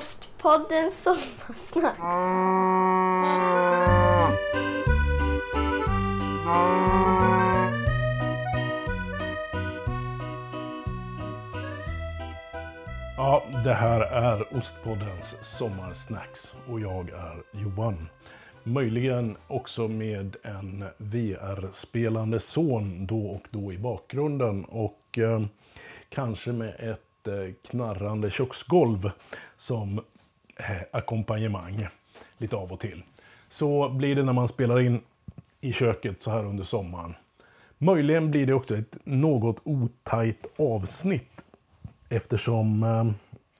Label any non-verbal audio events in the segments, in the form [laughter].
Ostpodden Sommarsnack. Ja, det här är Ostpoddens sommarsnacks och jag är Johan. Möjligen också med en VR-spelande son då och då i bakgrunden och eh, kanske med ett knarrande köksgolv som eh, ackompanjemang lite av och till. Så blir det när man spelar in i köket så här under sommaren. Möjligen blir det också ett något otajt avsnitt Eftersom eh,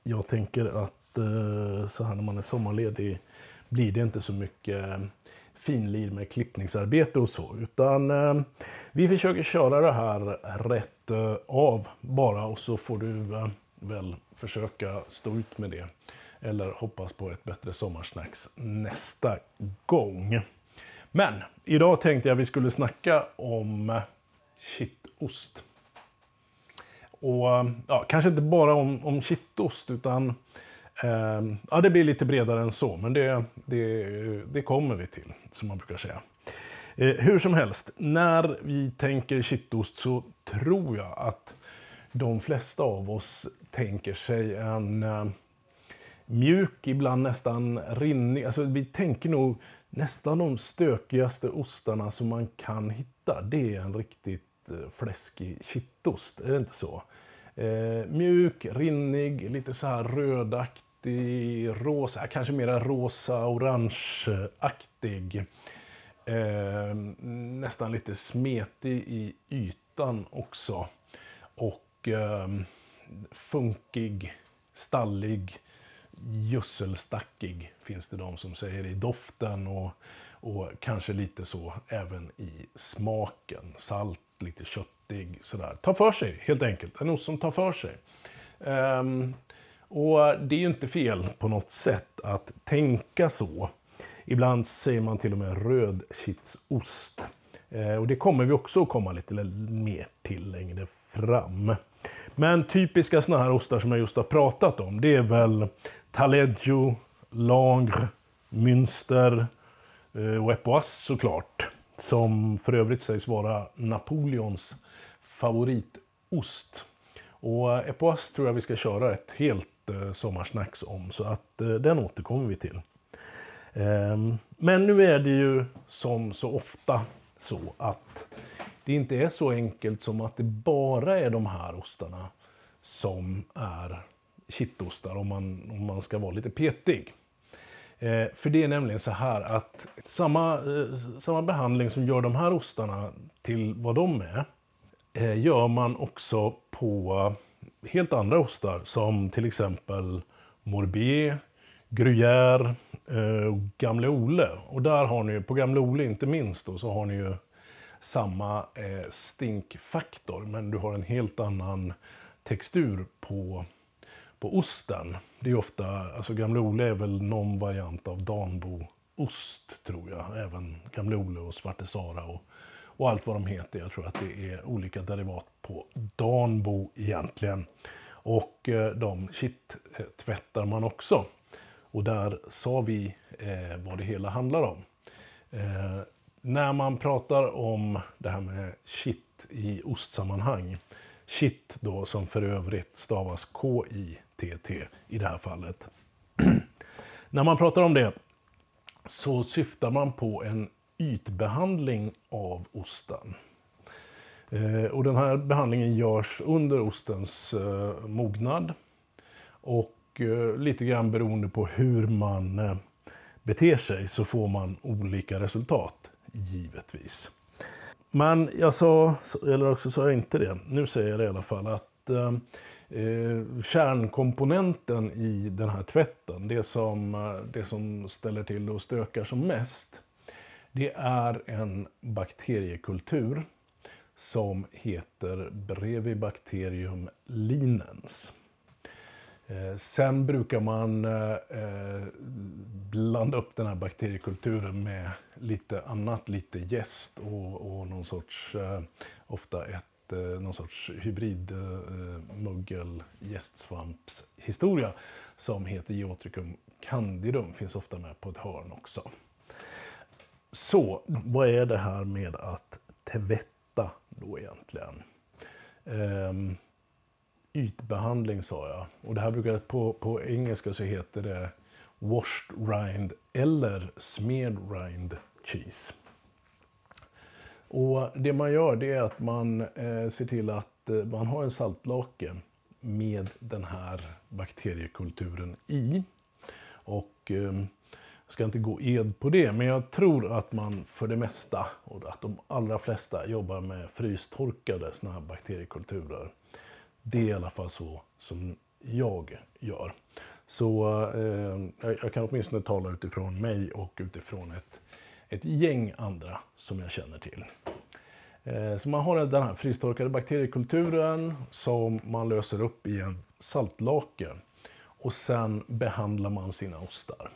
jag tänker att eh, så här när man är sommarledig blir det inte så mycket finlir med klippningsarbete och så. Utan eh, vi försöker köra det här rätt eh, av bara och så får du eh, väl försöka stå ut med det. Eller hoppas på ett bättre sommarsnacks nästa gång. Men idag tänkte jag vi skulle snacka om eh, kittost. Och eh, ja, kanske inte bara om, om kittost utan eh, Ehm, ja, det blir lite bredare än så. Men det, det, det kommer vi till, som man brukar säga. Eh, hur som helst, när vi tänker kittost så tror jag att de flesta av oss tänker sig en eh, mjuk, ibland nästan rinnig. Alltså vi tänker nog nästan de stökigaste ostarna som man kan hitta. Det är en riktigt eh, fläskig kittost, är det inte så? Eh, mjuk, rinnig, lite så här rödaktig, rosa, kanske mera rosa-orangeaktig. Eh, nästan lite smetig i ytan också. Och eh, funkig, stallig, gödselstackig finns det de som säger i doften och, och kanske lite så även i smaken. Salt, lite köttig sådär. Ta för sig helt enkelt. En ost som tar för sig. Um, och det är ju inte fel på något sätt att tänka så. Ibland säger man till och med rödkittsost. Eh, och det kommer vi också att komma lite mer till längre fram. Men typiska sådana här ostar som jag just har pratat om, det är väl Taleggio, Langre, Münster eh, och Epoisse såklart. Som för övrigt sägs vara Napoleons favoritost. Och eh, epoas tror jag vi ska köra ett helt eh, sommarsnacks om, så att eh, den återkommer vi till. Ehm, men nu är det ju som så ofta så att det inte är så enkelt som att det bara är de här ostarna som är kittostar om man, om man ska vara lite petig. Eh, för det är nämligen så här att samma, eh, samma behandling som gör de här ostarna till vad de är eh, gör man också på helt andra ostar som till exempel Morbier, Gruyère eh, och Gamle Ole. Och där har ni på Gamle Ole inte minst då, så har ni ju samma eh, stinkfaktor men du har en helt annan textur på, på osten. Det är ofta, alltså Gamle Ole är väl någon variant av Danbo-ost tror jag. Även Gamle Ole och Svarte Sara och, och allt vad de heter. Jag tror att det är olika derivat på Danbo egentligen. Och eh, de kitt-tvättar man också. Och där sa vi eh, vad det hela handlar om. Eh, när man pratar om det här med kitt i ostsammanhang. Kitt då som för övrigt stavas TT i det här fallet. [clears throat] när man pratar om det så syftar man på en ytbehandling av osten. Eh, och den här behandlingen görs under ostens eh, mognad. Och eh, lite grann beroende på hur man beter sig så får man olika resultat, givetvis. Men jag sa, eller också sa jag inte det, nu säger jag det i alla fall, att eh, kärnkomponenten i den här tvätten, det som, eh, det som ställer till och stökar som mest, det är en bakteriekultur som heter Brevibacterium linens. Eh, sen brukar man eh, blanda upp den här bakteriekulturen med lite annat, lite jäst och, och någon sorts, ofta ett eh, någon sorts hybrid eh, eh, muggel gästsvampshistoria som heter Geotricum candidum. Finns ofta med på ett hörn också. Så, vad är det här med att tvätta då egentligen? Ehm, ytbehandling sa jag. Och det här brukar på, på engelska så heter det washed rind eller smeared rind cheese. Och det man gör det är att man eh, ser till att eh, man har en saltlake med den här bakteriekulturen i. Och eh, jag ska inte gå ed på det, men jag tror att man för det mesta och att de allra flesta jobbar med frystorkade såna här bakteriekulturer. Det är i alla fall så som jag gör. Så eh, jag kan åtminstone tala utifrån mig och utifrån ett, ett gäng andra som jag känner till. Eh, så man har den här frystorkade bakteriekulturen som man löser upp i en saltlake och sen behandlar man sina ostar.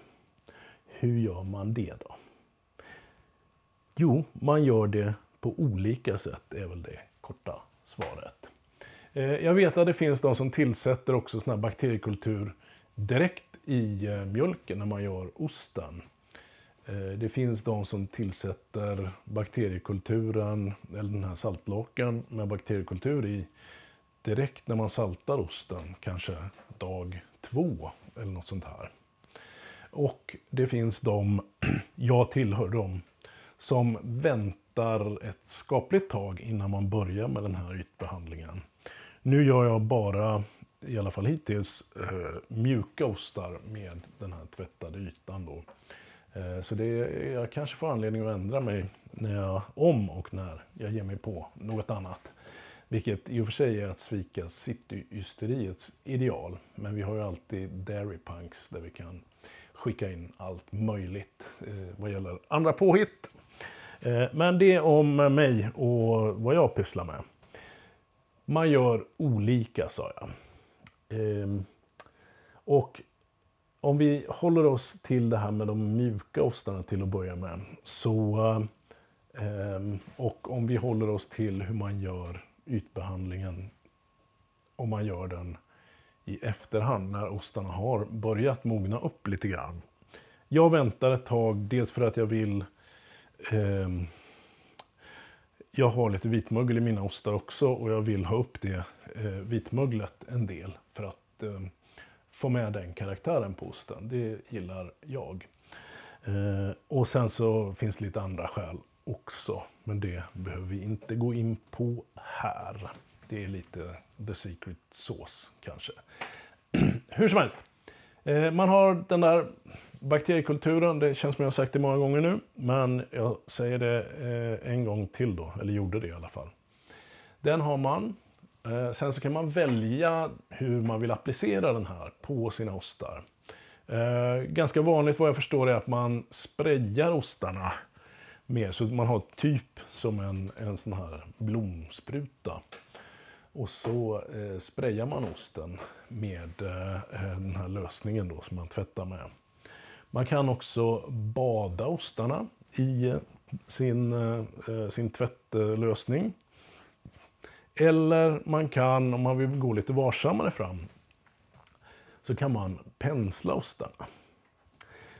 Hur gör man det då? Jo, man gör det på olika sätt är väl det korta svaret. Eh, jag vet att det finns de som tillsätter också sån här bakteriekultur direkt i eh, mjölken när man gör osten. Eh, det finns de som tillsätter bakteriekulturen, eller den här saltlaken med bakteriekultur i direkt när man saltar osten, kanske dag två eller något sånt här. Och det finns de, [clears throat] jag tillhör dem, som väntar ett skapligt tag innan man börjar med den här ytbehandlingen. Nu gör jag bara, i alla fall hittills, eh, mjuka ostar med den här tvättade ytan då. Eh, så det, jag kanske får anledning att ändra mig när jag, om och när jag ger mig på något annat. Vilket i och för sig är att svika cityysteriets ideal. Men vi har ju alltid Dairy Punks där vi kan skicka in allt möjligt eh, vad gäller andra påhitt. Eh, men det om mig och vad jag pysslar med. Man gör olika sa jag. Eh, och om vi håller oss till det här med de mjuka ostarna till att börja med. Så, eh, och om vi håller oss till hur man gör ytbehandlingen. Om man gör den i efterhand när ostarna har börjat mogna upp lite grann. Jag väntar ett tag, dels för att jag vill eh, jag har lite vitmögel i mina ostar också och jag vill ha upp det eh, vitmöglet en del för att eh, få med den karaktären på osten. Det gillar jag. Eh, och sen så finns det lite andra skäl också, men det behöver vi inte gå in på här. Det är lite the secret sauce kanske. [clears throat] Hur som helst. Eh, man har den där bakteriekulturen, det känns som jag har sagt det många gånger nu, men jag säger det eh, en gång till då, eller gjorde det i alla fall. Den har man. Eh, sen så kan man välja hur man vill applicera den här på sina ostar. Eh, ganska vanligt vad jag förstår är att man sprayar ostarna mer, så man har typ som en, en sån här blomspruta. Och så eh, sprayar man osten med eh, den här lösningen då som man tvättar med. Man kan också bada ostarna i sin, sin tvättlösning. Eller man kan, om man vill gå lite varsammare fram, så kan man pensla ostarna.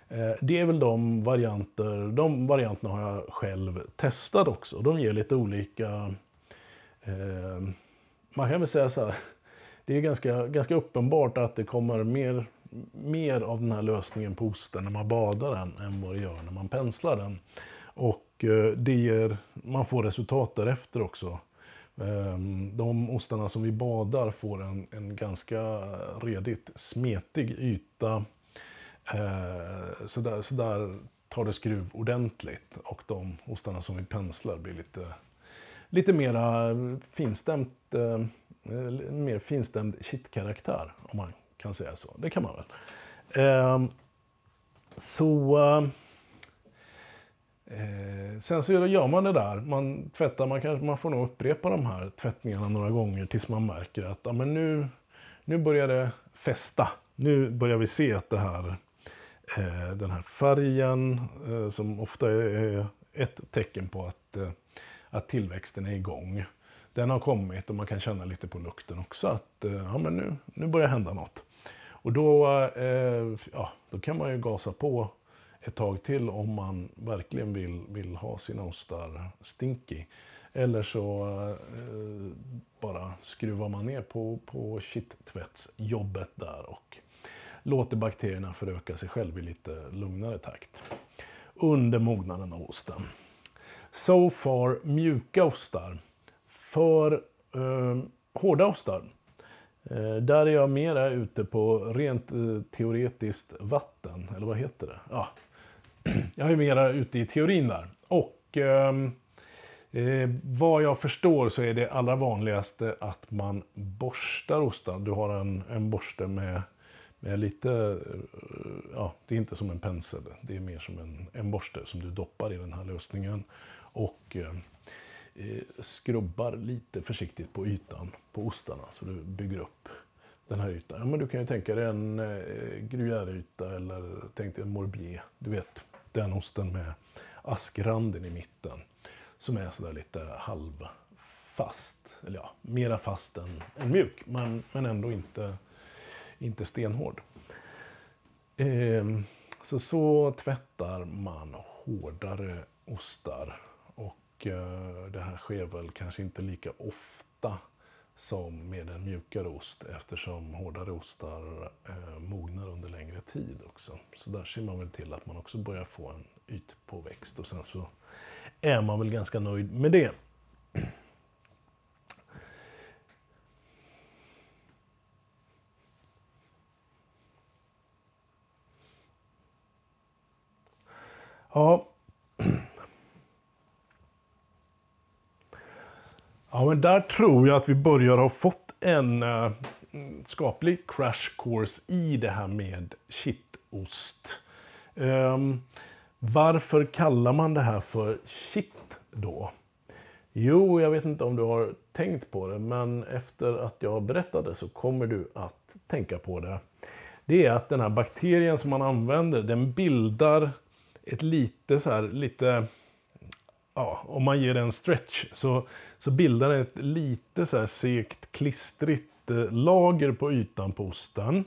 Eh, det är väl de varianter, de varianterna har jag själv testat också. De ger lite olika eh, man kan väl säga så här, det är ganska, ganska uppenbart att det kommer mer, mer av den här lösningen på osten när man badar den än vad det gör när man penslar den. Och eh, det ger, man får resultat därefter också. Ehm, de ostarna som vi badar får en, en ganska redigt smetig yta. Ehm, så där, så där tar det skruv ordentligt. Och de ostarna som vi penslar blir lite lite mera finstämt, ehm, mer finstämd kittkaraktär om man kan säga så. Det kan man väl. Så eh, Sen så gör man det där, man tvättar, man, kanske, man får nog upprepa de här tvättningarna några gånger tills man märker att ja, men nu, nu börjar det fästa. Nu börjar vi se att det här, eh, den här färgen eh, som ofta är ett tecken på att eh, att tillväxten är igång. den har kommit och man kan känna lite på lukten också att eh, ja, men nu, nu börjar hända något. Och då, eh, ja, då kan man ju gasa på ett tag till om man verkligen vill, vill ha sina ostar stinky. Eller så eh, bara skruvar man ner på, på kittvättsjobbet där och låter bakterierna föröka sig själv i lite lugnare takt. Under mognaden av osten. So far mjuka ostar. För eh, hårda ostar. Eh, där är jag mera ute på rent eh, teoretiskt vatten. Eller vad heter det? Ja. Jag är mera ute i teorin där. Och ehm, Eh, vad jag förstår så är det allra vanligaste att man borstar ostan. Du har en, en borste med, med lite, eh, ja det är inte som en pensel, det är mer som en, en borste som du doppar i den här lösningen. Och eh, eh, skrubbar lite försiktigt på ytan på ostarna så du bygger upp den här ytan. Ja, men du kan ju tänka dig en eh, gruyère-yta eller tänk dig en morbier. Du vet, den osten med askranden i mitten som är sådär lite halvfast. Eller ja, mera fast än, än mjuk, men, men ändå inte, inte stenhård. Ehm, så så tvättar man hårdare ostar. Och eh, det här sker väl kanske inte lika ofta som med en mjukare ost eftersom hårdare ostar eh, mognar under längre tid också. Så där ser man väl till att man också börjar få en ytpåväxt och sen så är man väl ganska nöjd med det. Ja. Ja, men där tror jag att vi börjar ha fått en äh, skaplig crash course i det här med kittost. Ähm, varför kallar man det här för kitt då? Jo, jag vet inte om du har tänkt på det, men efter att jag berättade så kommer du att tänka på det. Det är att den här bakterien som man använder, den bildar ett lite så här, lite, ja, om man ger den en stretch så, så bildar det ett lite så här segt, klistrigt eh, lager på ytan på osten.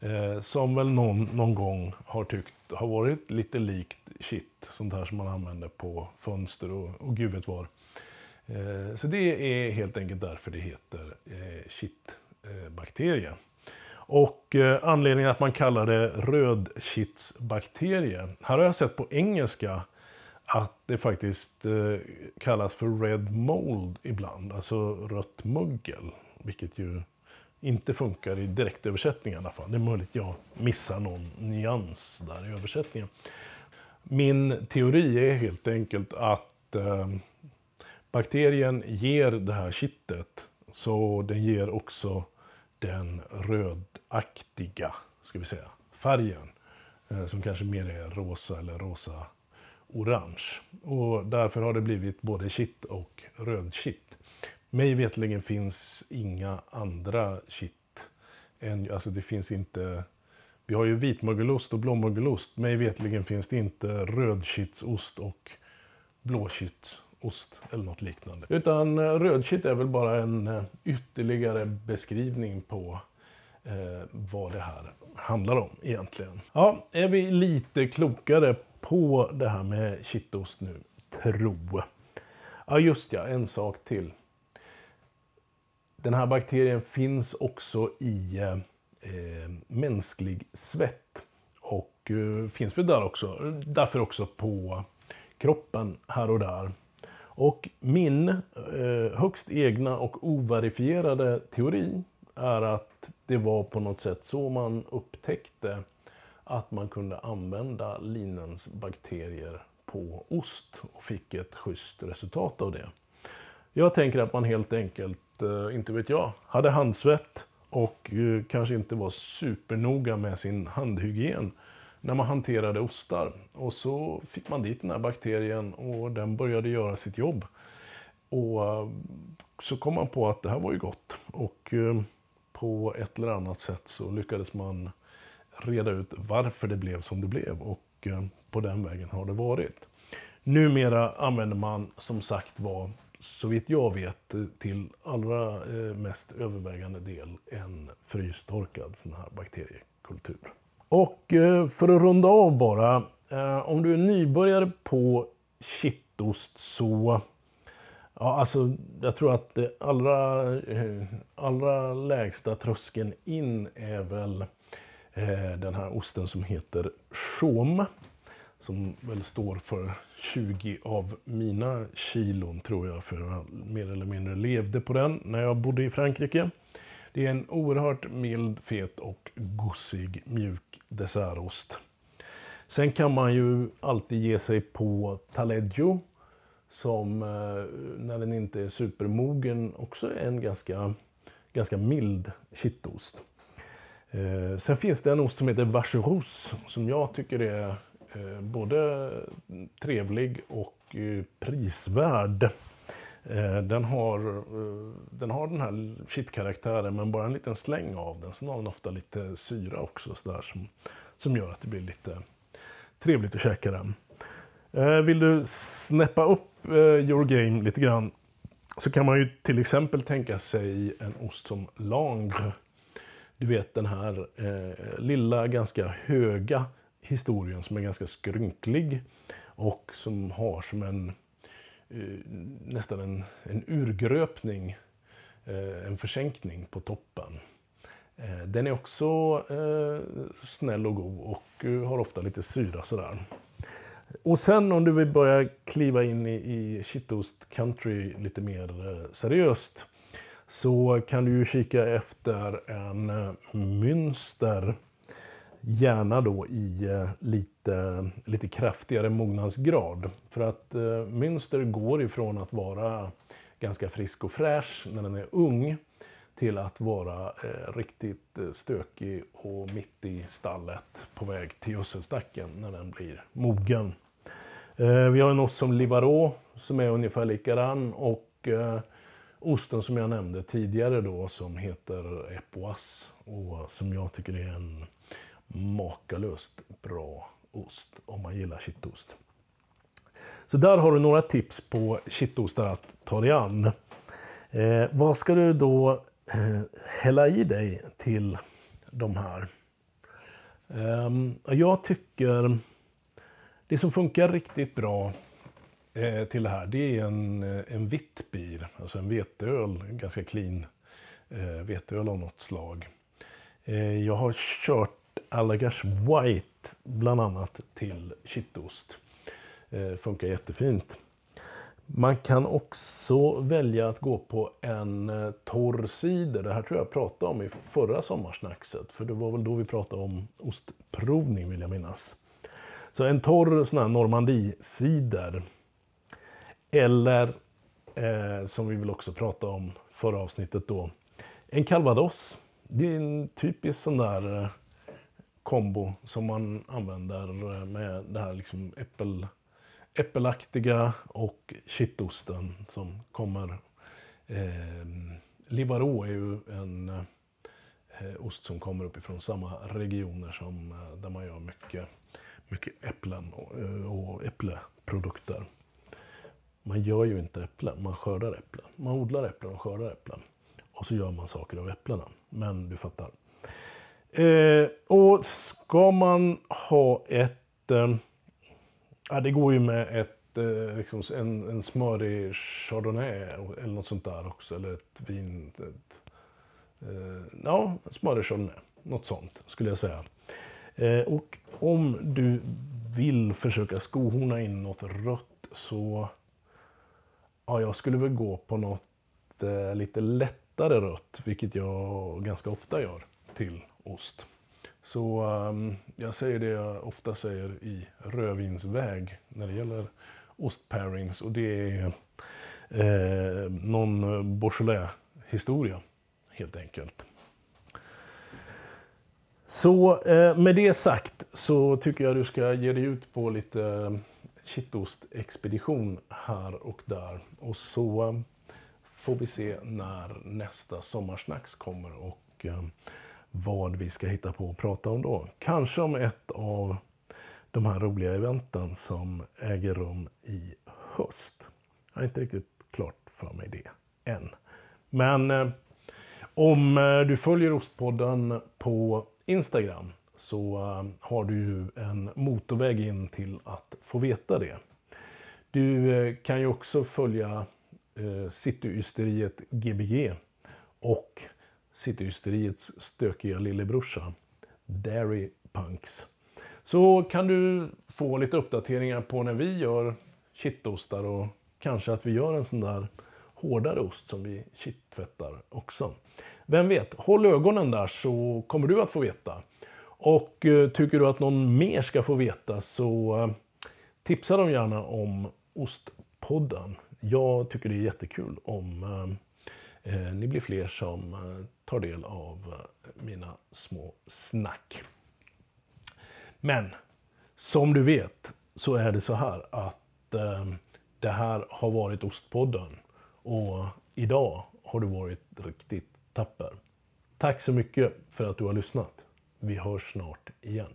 Eh, som väl någon, någon gång har tyckt har varit lite likt shit, sånt här som man använder på fönster och, och gud vet var. Eh, så det är helt enkelt därför det heter eh, kittbakterie. Och eh, anledningen att man kallar det rödkittsbakterie. Här har jag sett på engelska att det faktiskt eh, kallas för red mold ibland, alltså rött mögel. Vilket ju inte funkar i direktöversättning i alla fall. Det är möjligt jag missar någon nyans där i översättningen. Min teori är helt enkelt att eh, bakterien ger det här kittet så den ger också den rödaktiga, ska vi säga, färgen. Eh, som kanske mer är rosa eller rosa orange. Och därför har det blivit både kitt och rödkitt. Mig vetligen finns inga andra kitt. Än, alltså det finns inte... Vi har ju vitmögelost och blåmögelost. Mig vetligen finns det inte rödkittsost och blåkittsost eller något liknande. Utan eh, rödkitt är väl bara en eh, ytterligare beskrivning på eh, vad det här handlar om egentligen. Ja, är vi lite klokare på det här med kittost nu? Tro. Ja, just ja, en sak till. Den här bakterien finns också i eh, eh mänsklig svett. Och eh, finns väl där också, därför också på kroppen här och där. Och min eh, högst egna och overifierade teori är att det var på något sätt så man upptäckte att man kunde använda linens bakterier på ost och fick ett schysst resultat av det. Jag tänker att man helt enkelt eh, inte vet jag, hade handsvett och eh, kanske inte var supernoga med sin handhygien när man hanterade ostar. Och så fick man dit den här bakterien och den började göra sitt jobb. Och eh, så kom man på att det här var ju gott. Och på ett eller annat sätt så lyckades man reda ut varför det blev som det blev. Och eh, på den vägen har det varit. Numera använder man som sagt var så vitt jag vet eh, till allra eh, mest övervägande del en frystorkad sån här bakteriekultur. Och för att runda av bara, om du är nybörjare på kittost så Ja, alltså jag tror att det allra, eh, allra lägsta tröskeln in är väl eh, den här osten som heter Chaume. Som väl står för 20 av mina kilon tror jag, för jag mer eller mindre levde på den när jag bodde i Frankrike. Det är en oerhört mild, fet och gossig mjuk dessertost. Sen kan man ju alltid ge sig på taleggio som eh, när den inte är supermogen också är en ganska, ganska mild kittost. Eh, sen finns det en ost som heter vacheros som jag tycker är eh, både trevlig och prisvärd. Den har, den har den här kittkaraktären men bara en liten släng av den. Sen har den ofta lite syra också så där, som, som gör att det blir lite trevligt att käka den. Eh, vill du snäppa upp eh, your game lite grann så kan man ju till exempel tänka sig en ost som Langre. Du vet den här eh, lilla, ganska höga historien som är ganska skrynklig och som har som en eh, nästan en, en urgröpning, eh, en försänkning på toppen. Eh, den är också eh, snäll och god och eh, har ofta lite syra sådär. Och sen om du vill börja kliva in i, i shitost country lite mer eh, seriöst så kan du ju kika efter en eh, mönster. Gärna då i eh, lite, lite kraftigare mognadsgrad. För att mönster går ifrån att vara ganska frisk och fräsch när den är ung till att vara eh, riktigt stökig och mitt i stallet på väg till gödselstacken när den blir mogen. Eh, vi har en ost som Livaro som är ungefär likadan och eh, osten som jag nämnde tidigare då som heter Epoas och som jag tycker är en makalöst bra ost om man gillar kittost. Så där har du några tips på kittostar att ta dig an. Eh, vad ska du då eh, hälla i dig till de här? Eh, jag tycker det som funkar riktigt bra eh, till det här det är en, eh, en vitt bir, alltså en veteöl, en ganska clean eh, veteöl av något slag. Eh, jag har kört Allagash White bland annat till kittost. Eh, funkar jättefint. Man kan också välja att gå på en eh, torr cider. Det här tror jag pratade om i förra sommarsnackset. För det var väl då vi pratade om ostprovning vill jag minnas. Så en torr sån här Normandie-cider. Eller, eh, som vi vill också prata om förra avsnittet då, en calvados. Det är en typisk sån där eh, kombo som man använder eh, med det här liksom äppel, äppelaktiga och kittosten som kommer. Eh, Livaro är ju en eh, ost som kommer uppifrån samma regioner som eh, där man gör mycket mycket äpplen och, eh, och äppleprodukter. Man gör ju inte äpplen, man skördar äpplen. Man odlar äpplen och skördar äpplen. Och så gör man saker av äpplena. Men du fattar. Eh, och ska man ha ett... Eh, ja, det går ju med ett, eh, liksom en, en smörig chardonnay eller något sånt där också. Eller ett vin. Ett, eh, ja, smörig chardonnay. Något sånt skulle jag säga. Eh, och om du vill försöka skohorna in något rött så ja, jag skulle väl gå på något eh, lite lättare rött, vilket jag ganska ofta gör till ost. Så um, jag säger det jag ofta säger i rödvinsväg när det gäller ostpairings och det är eh, någon Beaujolais historia helt enkelt. Så eh, med det sagt så tycker jag du ska ge dig ut på lite eh, kittostexpedition här och där. Och så eh, får vi se när nästa sommarsnacks kommer och vad vi ska hitta på att prata om då. Kanske om ett av de här roliga eventen som äger rum i höst. Jag har inte riktigt klart för mig det än. Men om du följer Ostpodden på Instagram så eh, har du ju en motorväg in till att få veta det. Du eh, kan ju också följa eh, Cityysteriet Gbg och Cityysteriets stökiga lillebrorsa Dairy Punks. Så kan du få lite uppdateringar på när vi gör kittostar och kanske att vi gör en sån där hårdare ost som vi kittvättar också. Vem vet, håll ögonen där så kommer du att få veta. Och eh, tycker du att någon mer ska få veta så eh, tipsa dem gärna om Ostpodden. Jag tycker det är jättekul om eh, ni blir fler som tar del av mina små snack. Men som du vet så är det så här att det här har varit Ostpodden och idag har du varit riktigt tapper. Tack så mycket för att du har lyssnat. Vi hörs snart igen.